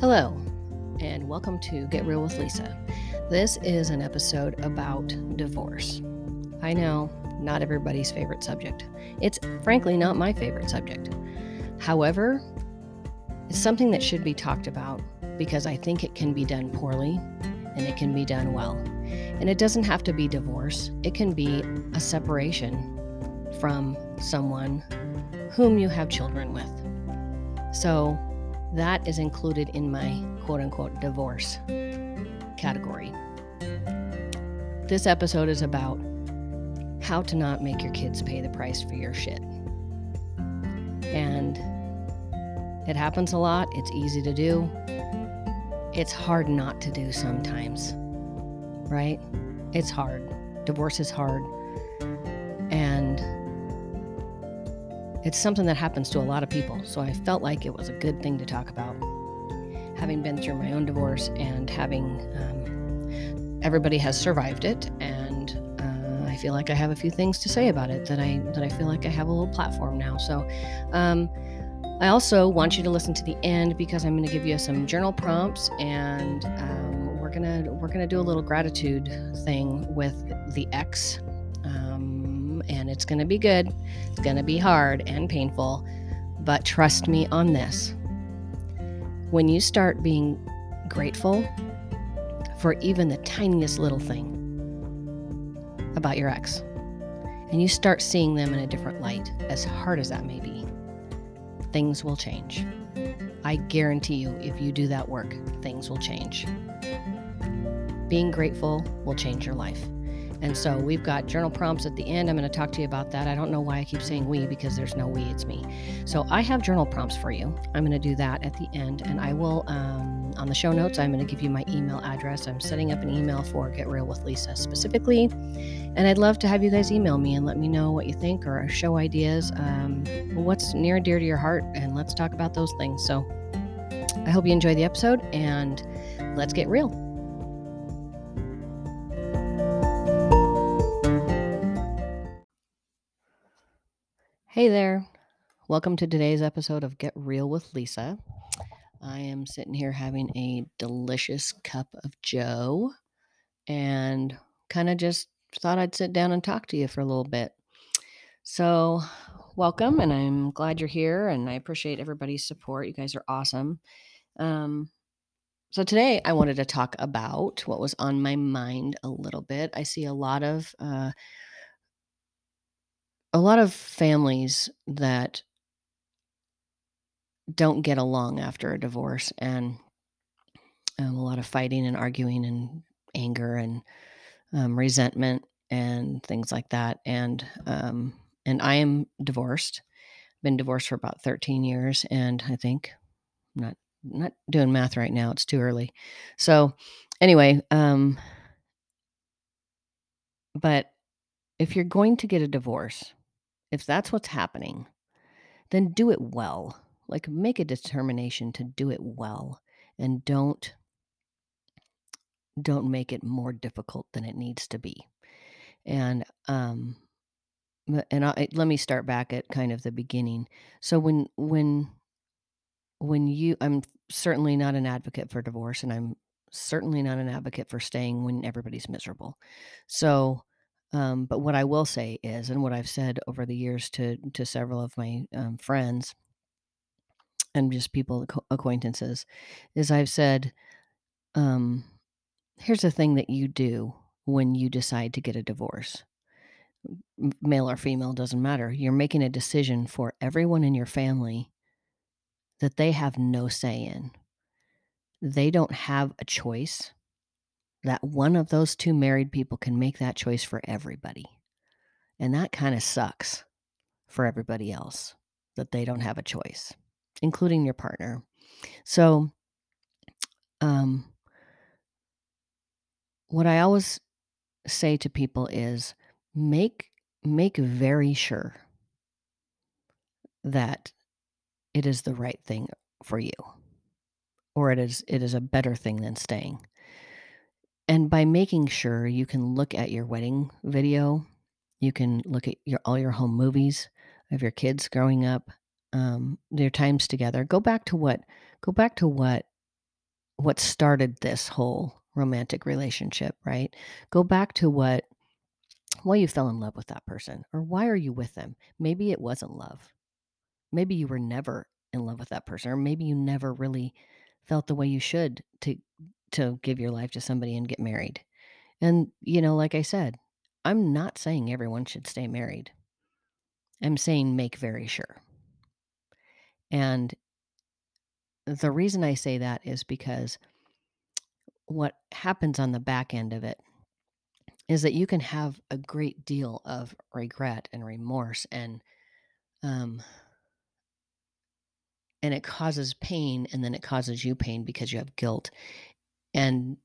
Hello, and welcome to Get Real with Lisa. This is an episode about divorce. I know, not everybody's favorite subject. It's frankly not my favorite subject. However, it's something that should be talked about because I think it can be done poorly and it can be done well. And it doesn't have to be divorce, it can be a separation from someone whom you have children with. So, that is included in my quote unquote divorce category. This episode is about how to not make your kids pay the price for your shit. And it happens a lot, it's easy to do. It's hard not to do sometimes, right? It's hard. Divorce is hard. And it's something that happens to a lot of people, so I felt like it was a good thing to talk about. Having been through my own divorce and having um, everybody has survived it, and uh, I feel like I have a few things to say about it that I that I feel like I have a little platform now. So. Um, I also want you to listen to the end because I'm going to give you some journal prompts and um, we're gonna we're gonna do a little gratitude thing with the ex and it's going to be good. It's going to be hard and painful, but trust me on this. When you start being grateful for even the tiniest little thing about your ex, and you start seeing them in a different light, as hard as that may be, things will change. I guarantee you, if you do that work, things will change. Being grateful will change your life. And so we've got journal prompts at the end. I'm going to talk to you about that. I don't know why I keep saying we because there's no we, it's me. So I have journal prompts for you. I'm going to do that at the end. And I will, um, on the show notes, I'm going to give you my email address. I'm setting up an email for Get Real with Lisa specifically. And I'd love to have you guys email me and let me know what you think or show ideas. Um, what's near and dear to your heart. And let's talk about those things. So I hope you enjoy the episode and let's get real. Hey there. Welcome to today's episode of Get Real with Lisa. I am sitting here having a delicious cup of Joe and kind of just thought I'd sit down and talk to you for a little bit. So, welcome, and I'm glad you're here, and I appreciate everybody's support. You guys are awesome. Um, so, today I wanted to talk about what was on my mind a little bit. I see a lot of uh, a lot of families that don't get along after a divorce and um, a lot of fighting and arguing and anger and um, resentment and things like that. And um, and i am divorced. Been divorced for about 13 years and i think I'm not not doing math right now it's too early. So anyway um but if you're going to get a divorce if that's what's happening, then do it well. Like make a determination to do it well and don't don't make it more difficult than it needs to be. And um and I, let me start back at kind of the beginning. So when when when you I'm certainly not an advocate for divorce and I'm certainly not an advocate for staying when everybody's miserable. So um, but what I will say is, and what I've said over the years to to several of my um, friends and just people acquaintances, is I've said, um, here's the thing that you do when you decide to get a divorce. Male or female doesn't matter. You're making a decision for everyone in your family that they have no say in. They don't have a choice that one of those two married people can make that choice for everybody. And that kind of sucks for everybody else that they don't have a choice, including your partner. So, um, what I always say to people is make make very sure that it is the right thing for you or it is it is a better thing than staying and by making sure you can look at your wedding video, you can look at your all your home movies of your kids growing up, um, their times together. Go back to what go back to what what started this whole romantic relationship, right? Go back to what why you fell in love with that person or why are you with them? Maybe it wasn't love. Maybe you were never in love with that person or maybe you never really felt the way you should to to give your life to somebody and get married. And you know, like I said, I'm not saying everyone should stay married. I'm saying make very sure. And the reason I say that is because what happens on the back end of it is that you can have a great deal of regret and remorse and um and it causes pain and then it causes you pain because you have guilt and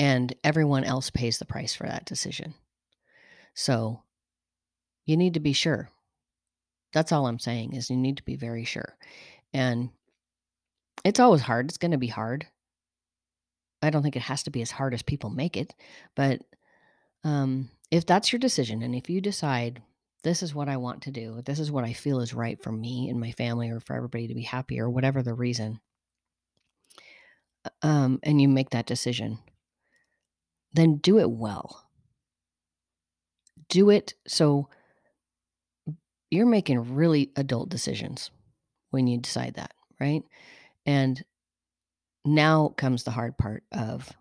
and everyone else pays the price for that decision. So you need to be sure. That's all i'm saying is you need to be very sure. And it's always hard. It's going to be hard. I don't think it has to be as hard as people make it but um if that's your decision and if you decide this is what I want to do, this is what I feel is right for me and my family or for everybody to be happy or whatever the reason, um, and you make that decision, then do it well. Do it so you're making really adult decisions when you decide that, right? And now comes the hard part of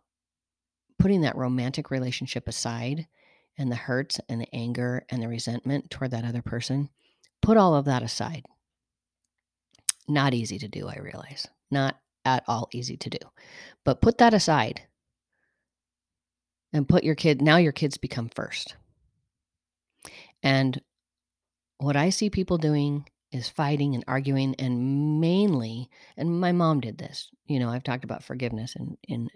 putting that romantic relationship aside and the hurts and the anger and the resentment toward that other person, put all of that aside. Not easy to do, I realize. Not at all easy to do. But put that aside and put your kid, now your kids become first. And what I see people doing is fighting and arguing and mainly and my mom did this you know i've talked about forgiveness in in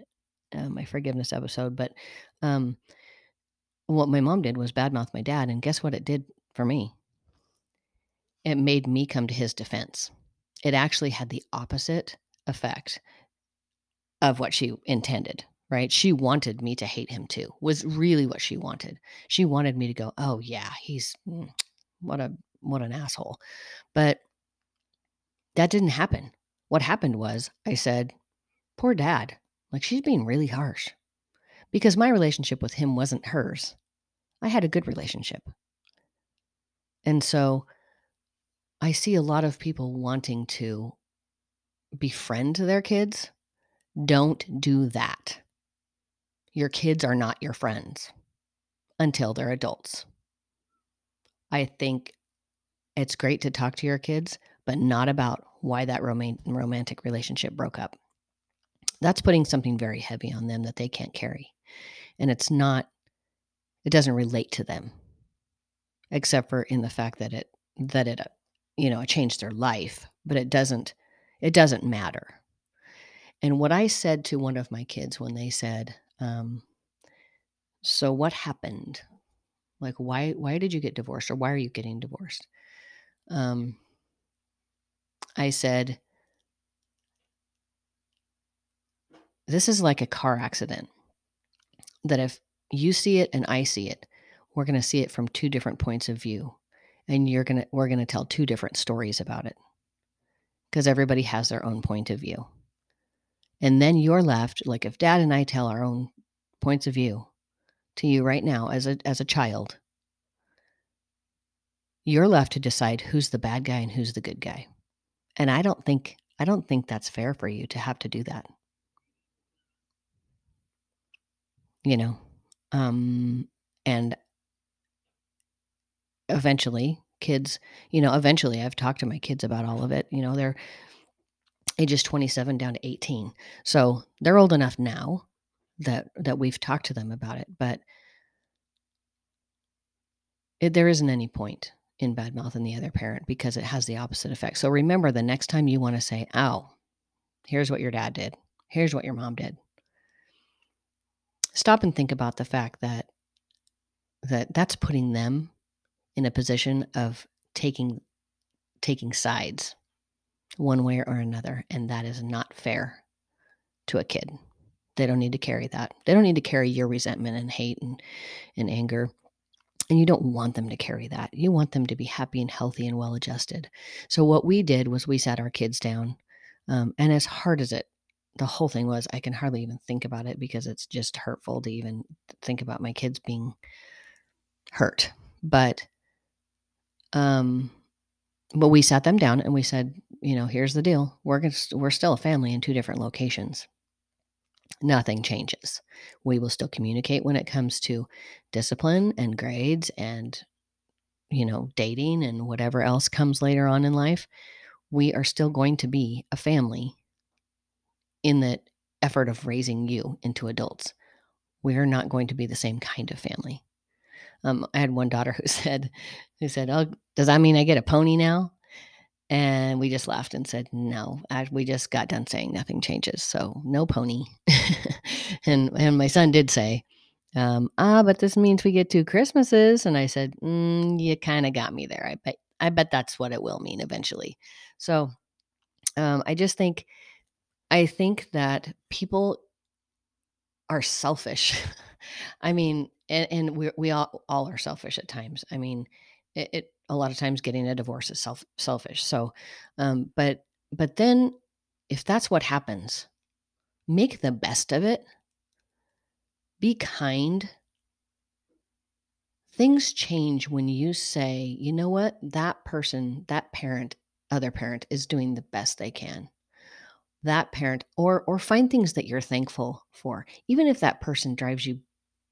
uh, my forgiveness episode but um what my mom did was badmouth my dad. And guess what it did for me? It made me come to his defense. It actually had the opposite effect of what she intended, right? She wanted me to hate him too, was really what she wanted. She wanted me to go, oh, yeah, he's mm, what a what an asshole. But that didn't happen. What happened was I said, poor dad, like she's being really harsh because my relationship with him wasn't hers. I had a good relationship. And so I see a lot of people wanting to befriend their kids. Don't do that. Your kids are not your friends until they're adults. I think it's great to talk to your kids, but not about why that rom- romantic relationship broke up. That's putting something very heavy on them that they can't carry. And it's not it doesn't relate to them except for in the fact that it that it you know it changed their life but it doesn't it doesn't matter and what i said to one of my kids when they said um, so what happened like why why did you get divorced or why are you getting divorced um, i said this is like a car accident that if you see it and I see it. We're going to see it from two different points of view. And you're to we're going to tell two different stories about it. Because everybody has their own point of view. And then you're left like if dad and I tell our own points of view to you right now as a as a child, you're left to decide who's the bad guy and who's the good guy. And I don't think I don't think that's fair for you to have to do that. You know, um, and eventually, kids, you know, eventually I've talked to my kids about all of it. You know, they're ages 27 down to 18. So they're old enough now that that we've talked to them about it, but it, there isn't any point in bad mouthing the other parent because it has the opposite effect. So remember the next time you want to say, "Ow, here's what your dad did. Here's what your mom did." stop and think about the fact that that that's putting them in a position of taking taking sides one way or another and that is not fair to a kid. They don't need to carry that. They don't need to carry your resentment and hate and, and anger. And you don't want them to carry that. You want them to be happy and healthy and well adjusted so what we did was we sat our kids down um, and as hard as it the whole thing was I can hardly even think about it because it's just hurtful to even think about my kids being hurt. But um but we sat them down and we said, you know, here's the deal. We're gonna, we're still a family in two different locations. Nothing changes. We will still communicate when it comes to discipline and grades and you know, dating and whatever else comes later on in life. We are still going to be a family in the effort of raising you into adults. We're not going to be the same kind of family. Um, I had one daughter who said, who said, "Oh, does that mean I get a pony now?" And we just laughed and said, "No, I, we just got done saying nothing changes, so no pony." and and my son did say, um, "Ah, but this means we get two Christmases." And I said, mm, "You kind of got me there. I bet I bet that's what it will mean eventually." So um, I just think I think that people are selfish. I mean, and, and we we all all are selfish at times. I mean, it, it a lot of times getting a divorce is self selfish. So, um, but but then if that's what happens, make the best of it. Be kind. Things change when you say, you know what, that person, that parent, other parent is doing the best they can that parent or or find things that you're thankful for even if that person drives you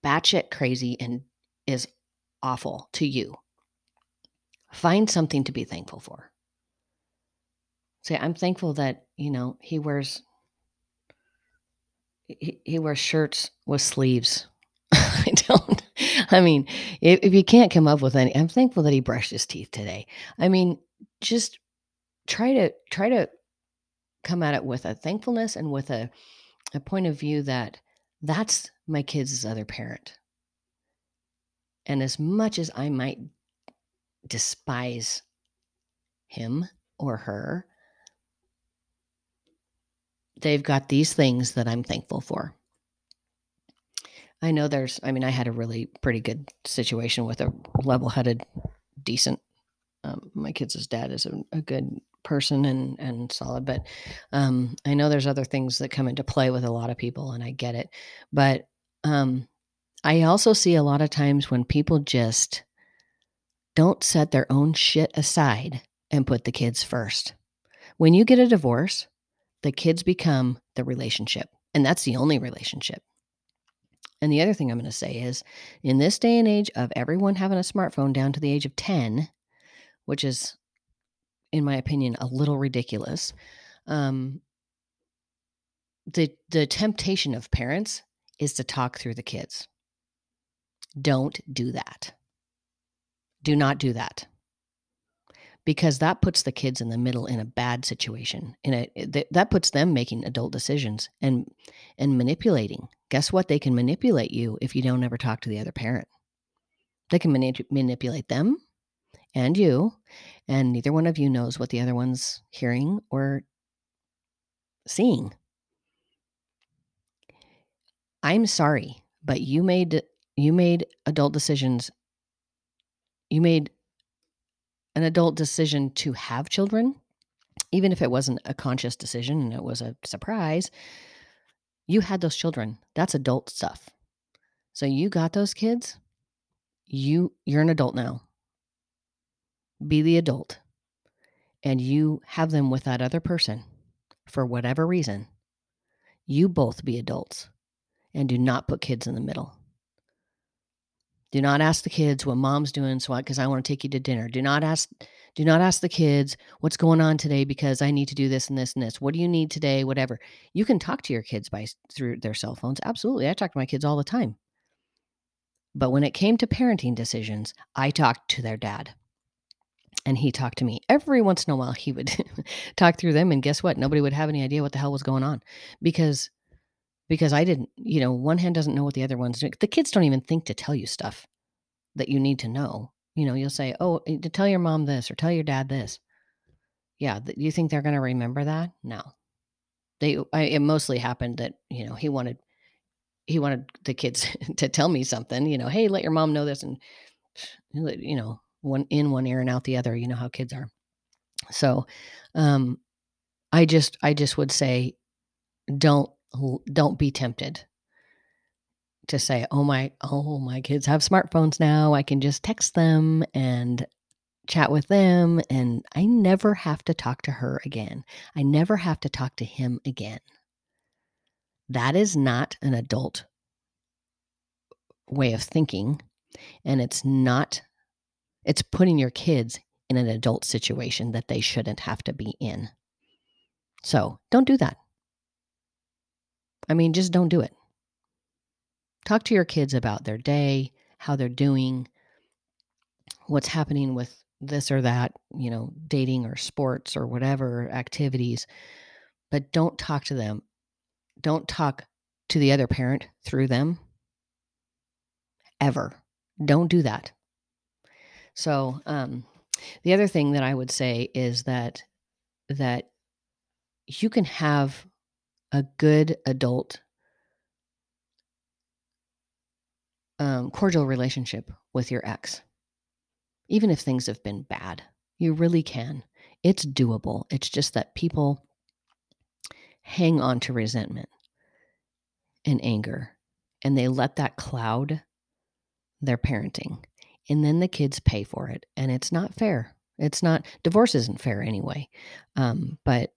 batshit crazy and is awful to you find something to be thankful for. Say i'm thankful that you know he wears he, he wears shirts with sleeves. I don't i mean if, if you can't come up with any i'm thankful that he brushed his teeth today. I mean just try to try to come at it with a thankfulness and with a, a point of view that that's my kids' other parent. And as much as I might despise him or her, they've got these things that I'm thankful for. I know there's, I mean, I had a really pretty good situation with a level headed, decent, um, my kids' dad is a, a good person and and solid but um i know there's other things that come into play with a lot of people and i get it but um i also see a lot of times when people just don't set their own shit aside and put the kids first when you get a divorce the kids become the relationship and that's the only relationship and the other thing i'm going to say is in this day and age of everyone having a smartphone down to the age of 10 which is in my opinion, a little ridiculous. Um, the the temptation of parents is to talk through the kids. Don't do that. Do not do that. Because that puts the kids in the middle in a bad situation. In a eh, that puts them making adult decisions and and manipulating. Guess what? They can manipulate you if you don't ever talk to the other parent. They can manipulate them and you, and neither one of you knows what the other one's hearing or seeing. I'm sorry, but you made you made adult decisions. You made an adult decision to have children, even if it wasn't a conscious decision and it was a surprise. You had those children. That's adult stuff. So you got those kids. You you're an adult now be the adult and you have them with that other person for whatever reason, you both be adults and do not put kids in the middle. Do not ask the kids what mom's doing so because I want to take you to dinner. Do not ask do not ask the kids what's going on today because I need to do this and this and this. What do you need today? Whatever. You can talk to your kids by through their cell phones. Absolutely. I talk to my kids all the time. But when it came to parenting decisions, I talked to their dad and he talked to me every once in a while he would talk through them and guess what nobody would have any idea what the hell was going on because because i didn't you know one hand doesn't know what the other one's doing the kids don't even think to tell you stuff that you need to know you know you'll say oh eh, to tell your mom this or tell your dad this yeah th- you think they're going to remember that no they I, it mostly happened that you know he wanted he wanted the kids to tell me something you know hey let your mom know this and you know one in one ear and out the other. You know how kids are. So, um, I just I just would say, don't don't be tempted to say, "Oh my, oh my kids have smartphones now. I can just text them and chat with them and I never have to talk to her again. I never have to talk to him again." That is not an adult way of thinking and it's not it's putting your kids in an adult situation that they shouldn't have to be in. So, don't do that. I mean, just don't do it. Talk to your kids about their day, how they're doing, what's happening with this or that, you know, dating or sports or whatever activities. But don't talk to them. Don't talk to the other parent through them ever. Don't do that. So, um, the other thing that I would say is that that you can have a good adult um, cordial relationship with your ex, even if things have been bad. You really can. It's doable. It's just that people hang on to resentment and anger and they let that cloud their parenting. And then the kids pay for it. And it's not fair. It's not, divorce isn't fair anyway. Um, but,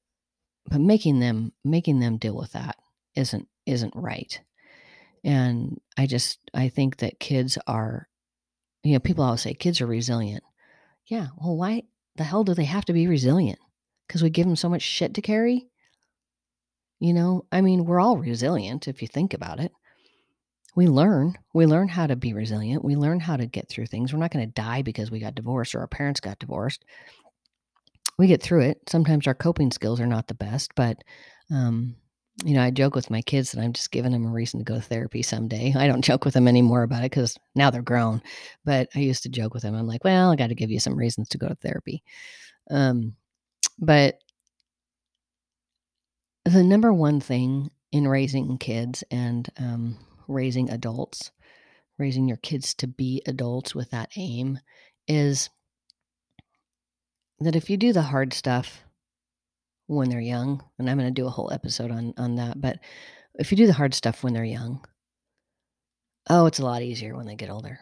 but making them, making them deal with that isn't, isn't right. And I just, I think that kids are, you know, people always say kids are resilient. Yeah. Well, why the hell do they have to be resilient? Because we give them so much shit to carry? You know, I mean, we're all resilient if you think about it. We learn. We learn how to be resilient. We learn how to get through things. We're not going to die because we got divorced or our parents got divorced. We get through it. Sometimes our coping skills are not the best, but um, you know, I joke with my kids that I'm just giving them a reason to go to therapy someday. I don't joke with them anymore about it because now they're grown. But I used to joke with them. I'm like, well, I got to give you some reasons to go to therapy. Um, but the number one thing in raising kids and um, raising adults, raising your kids to be adults with that aim, is that if you do the hard stuff when they're young, and I'm going to do a whole episode on on that, but if you do the hard stuff when they're young, oh, it's a lot easier when they get older.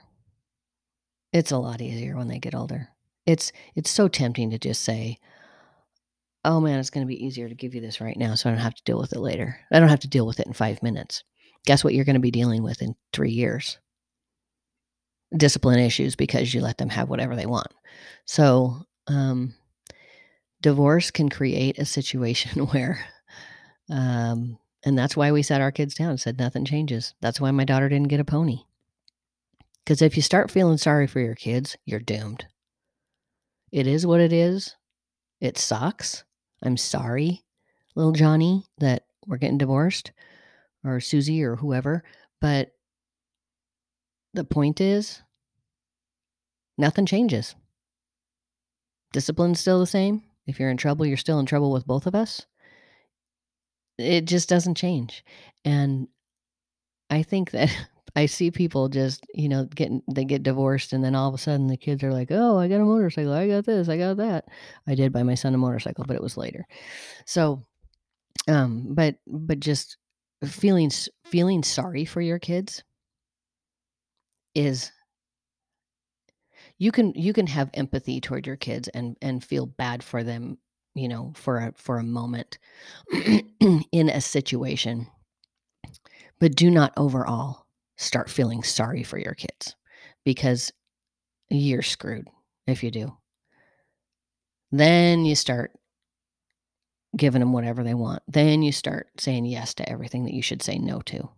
It's a lot easier when they get older. It's it's so tempting to just say, "Oh man, it's going to be easier to give you this right now so I don't have to deal with it later. I don't have to deal with it in 5 minutes." Guess what you're going to be dealing with in 3 years? Discipline issues because you let them have whatever they want. So, um divorce can create a situation where um, and that's why we sat our kids down and said nothing changes. That's why my daughter didn't get a pony. Because if you start feeling sorry for your kids you're doomed. It is what it is. It sucks. I'm sorry little johnny that we're getting divorced or susie or whoever but the point is nothing changes discipline's still the same if you're in trouble, you're still in trouble with both of us. It just doesn't change. And I think that I see people just, you know, getting they get divorced and then all of a sudden the kids are like, "Oh, I got a motorcycle. I got this. I got that." I did buy my son a motorcycle, but it was later. So, um, but but just feeling feeling sorry for your kids is you can you can have empathy toward your kids and and feel bad for them you know for a for a moment in a situation. But do not overall start feeling sorry for your kids because you're screwed if you do. Then you start giving them whatever they want. Then you start saying yes to everything that you should say no to.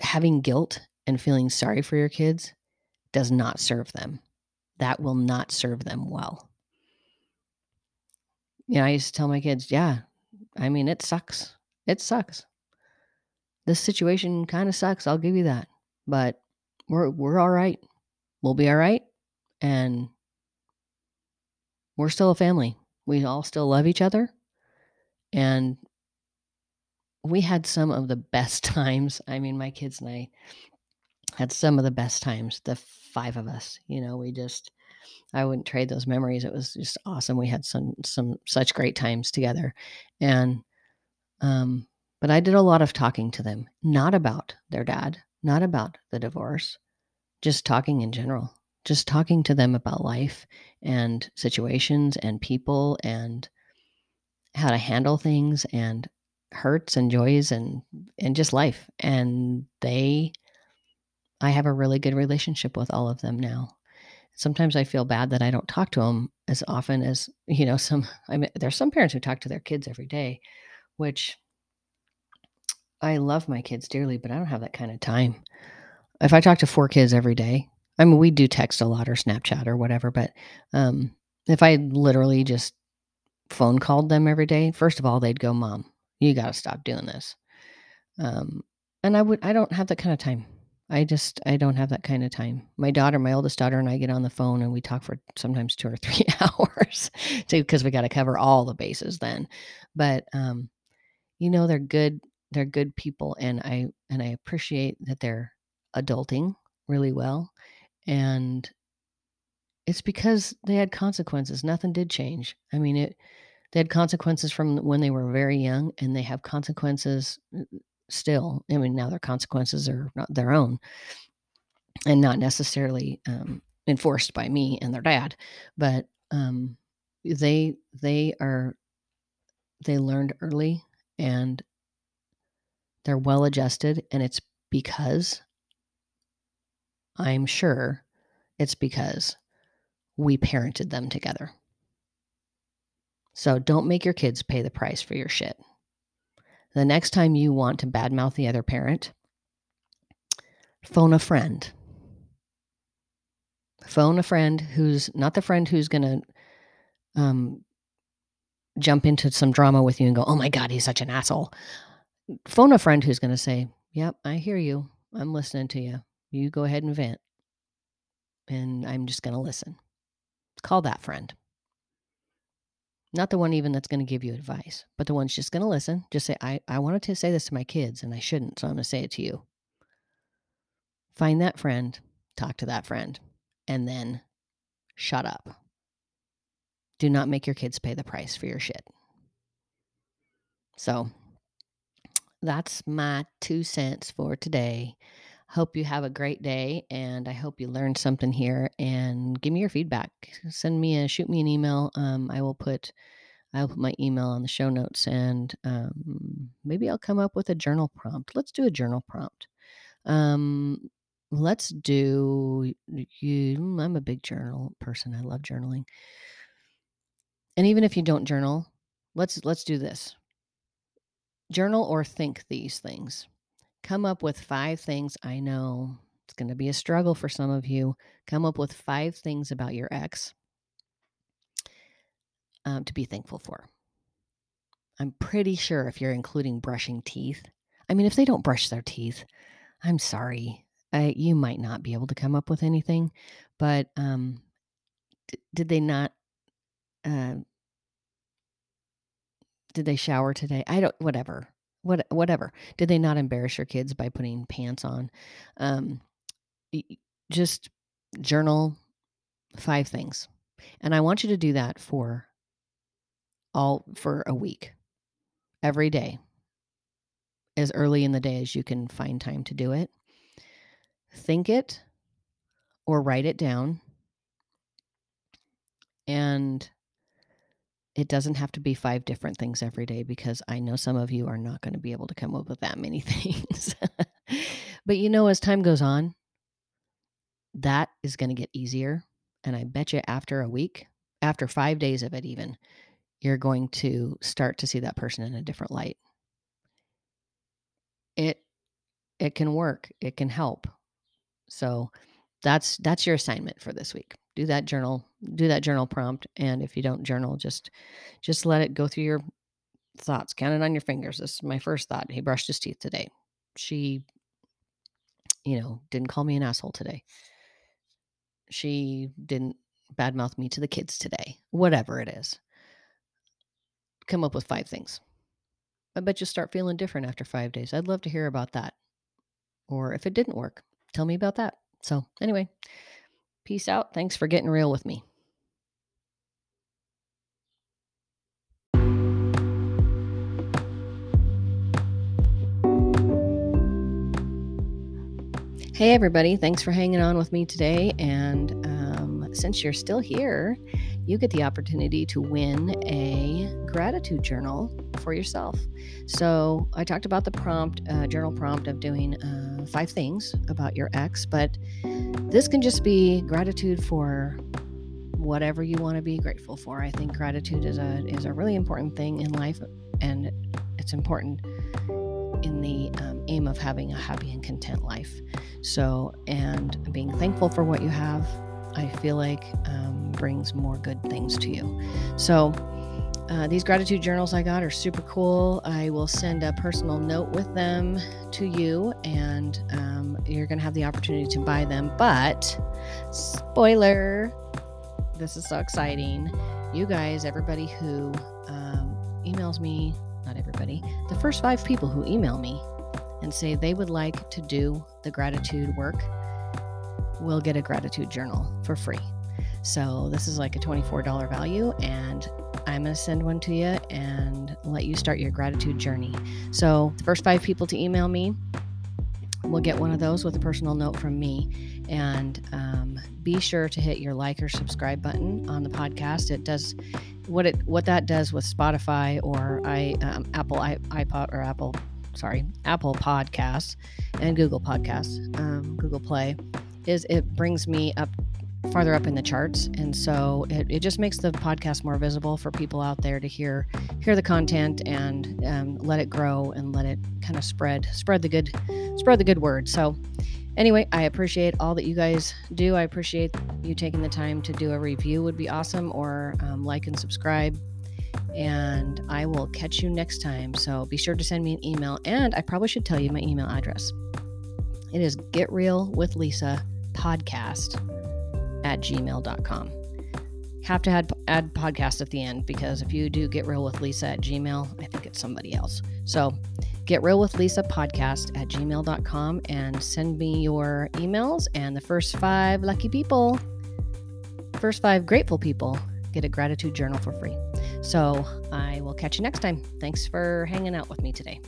Having guilt and feeling sorry for your kids does not serve them. That will not serve them well. You know, I used to tell my kids, yeah, I mean, it sucks. It sucks. This situation kind of sucks. I'll give you that. But we're we're all right. We'll be all right. And we're still a family. We all still love each other. And we had some of the best times. I mean, my kids and I had some of the best times, the five of us. You know, we just I wouldn't trade those memories. It was just awesome. We had some some such great times together. And Um, but I did a lot of talking to them, not about their dad, not about the divorce, just talking in general, just talking to them about life and situations and people and how to handle things and hurts and joys and and just life and they I have a really good relationship with all of them now. Sometimes I feel bad that I don't talk to them as often as, you know, some I mean there's some parents who talk to their kids every day, which I love my kids dearly, but I don't have that kind of time. If I talk to four kids every day, I mean we do text a lot or Snapchat or whatever, but um if I literally just phone called them every day, first of all, they'd go, "Mom, you got to stop doing this." Um, and I would, I don't have that kind of time. I just, I don't have that kind of time. My daughter, my oldest daughter, and I get on the phone and we talk for sometimes two or three hours, because we got to cover all the bases then. But, um, you know, they're good. They're good people, and I and I appreciate that they're adulting really well, and it's because they had consequences. Nothing did change. I mean, it they had consequences from when they were very young, and they have consequences still. I mean, now their consequences are not their own and not necessarily um, enforced by me and their dad, but um, they they are they learned early and they're well adjusted, and it's because I'm sure it's because we parented them together. So don't make your kids pay the price for your shit. The next time you want to badmouth the other parent, phone a friend. Phone a friend who's not the friend who's going to um, jump into some drama with you and go, oh my God, he's such an asshole. Phone a friend who's going to say, yep, I hear you. I'm listening to you. You go ahead and vent. And I'm just going to listen. Call that friend. Not the one even that's going to give you advice, but the one's just going to listen. Just say, I, I wanted to say this to my kids and I shouldn't, so I'm going to say it to you. Find that friend, talk to that friend, and then shut up. Do not make your kids pay the price for your shit. So that's my two cents for today. Hope you have a great day and I hope you learned something here and give me your feedback. Send me a shoot me an email. Um, I will put I'll put my email on the show notes and um, maybe I'll come up with a journal prompt. Let's do a journal prompt. Um, let's do you I'm a big journal person. I love journaling. And even if you don't journal, let's let's do this. Journal or think these things come up with five things. I know it's going to be a struggle for some of you. Come up with five things about your ex um, to be thankful for. I'm pretty sure if you're including brushing teeth, I mean, if they don't brush their teeth, I'm sorry. I, you might not be able to come up with anything, but um, d- did they not? Uh, did they shower today? I don't. Whatever what whatever. Did they not embarrass your kids by putting pants on? Um, just journal five things, and I want you to do that for all for a week, every day, as early in the day as you can find time to do it. Think it or write it down, and it doesn't have to be five different things every day because I know some of you are not going to be able to come up with that many things. but you know, as time goes on, that is going to get easier. And I bet you after a week, after five days of it, even, you're going to start to see that person in a different light. It it can work. It can help. So that's that's your assignment for this week do that journal do that journal prompt and if you don't journal just just let it go through your thoughts count it on your fingers. This is my first thought he brushed his teeth today. She you know didn't call me an asshole today. She didn't badmouth me to the kids today whatever it is. Come up with five things. I bet you'll start feeling different after five days. I'd love to hear about that. Or if it didn't work tell me about that. So anyway Peace out. Thanks for getting real with me. Hey, everybody, thanks for hanging on with me today. And um, since you're still here, you get the opportunity to win a gratitude journal for yourself. So, I talked about the prompt, uh, journal prompt of doing uh, five things about your ex, but this can just be gratitude for whatever you want to be grateful for. I think gratitude is a is a really important thing in life, and it's important in the um, aim of having a happy and content life. So, and being thankful for what you have, I feel like um, brings more good things to you. So, uh, these gratitude journals I got are super cool. I will send a personal note with them to you, and um, you're going to have the opportunity to buy them. But, spoiler, this is so exciting. You guys, everybody who um, emails me, not everybody, the first five people who email me and say they would like to do the gratitude work will get a gratitude journal for free. So this is like a $24 value, and I'm going to send one to you and let you start your gratitude journey. So the first five people to email me will get one of those with a personal note from me. And um, be sure to hit your like or subscribe button on the podcast. It does what it what that does with Spotify or i um, Apple iPod or Apple sorry Apple Podcasts and Google Podcasts, um, Google Play, is it brings me up farther up in the charts. And so it, it just makes the podcast more visible for people out there to hear hear the content and um, let it grow and let it kind of spread spread the good spread the good word. So anyway i appreciate all that you guys do. I appreciate you taking the time to do a review would be awesome or um, like and subscribe. And i will catch you next time. So be sure to send me an email and i probably should tell you my email address it is get real with lisa podcast at gmail.com. Have to add, add podcast at the end because if you do get real with Lisa at Gmail, I think it's somebody else. So get real with Lisa podcast at gmail.com and send me your emails. And the first five lucky people, first five grateful people, get a gratitude journal for free. So I will catch you next time. Thanks for hanging out with me today.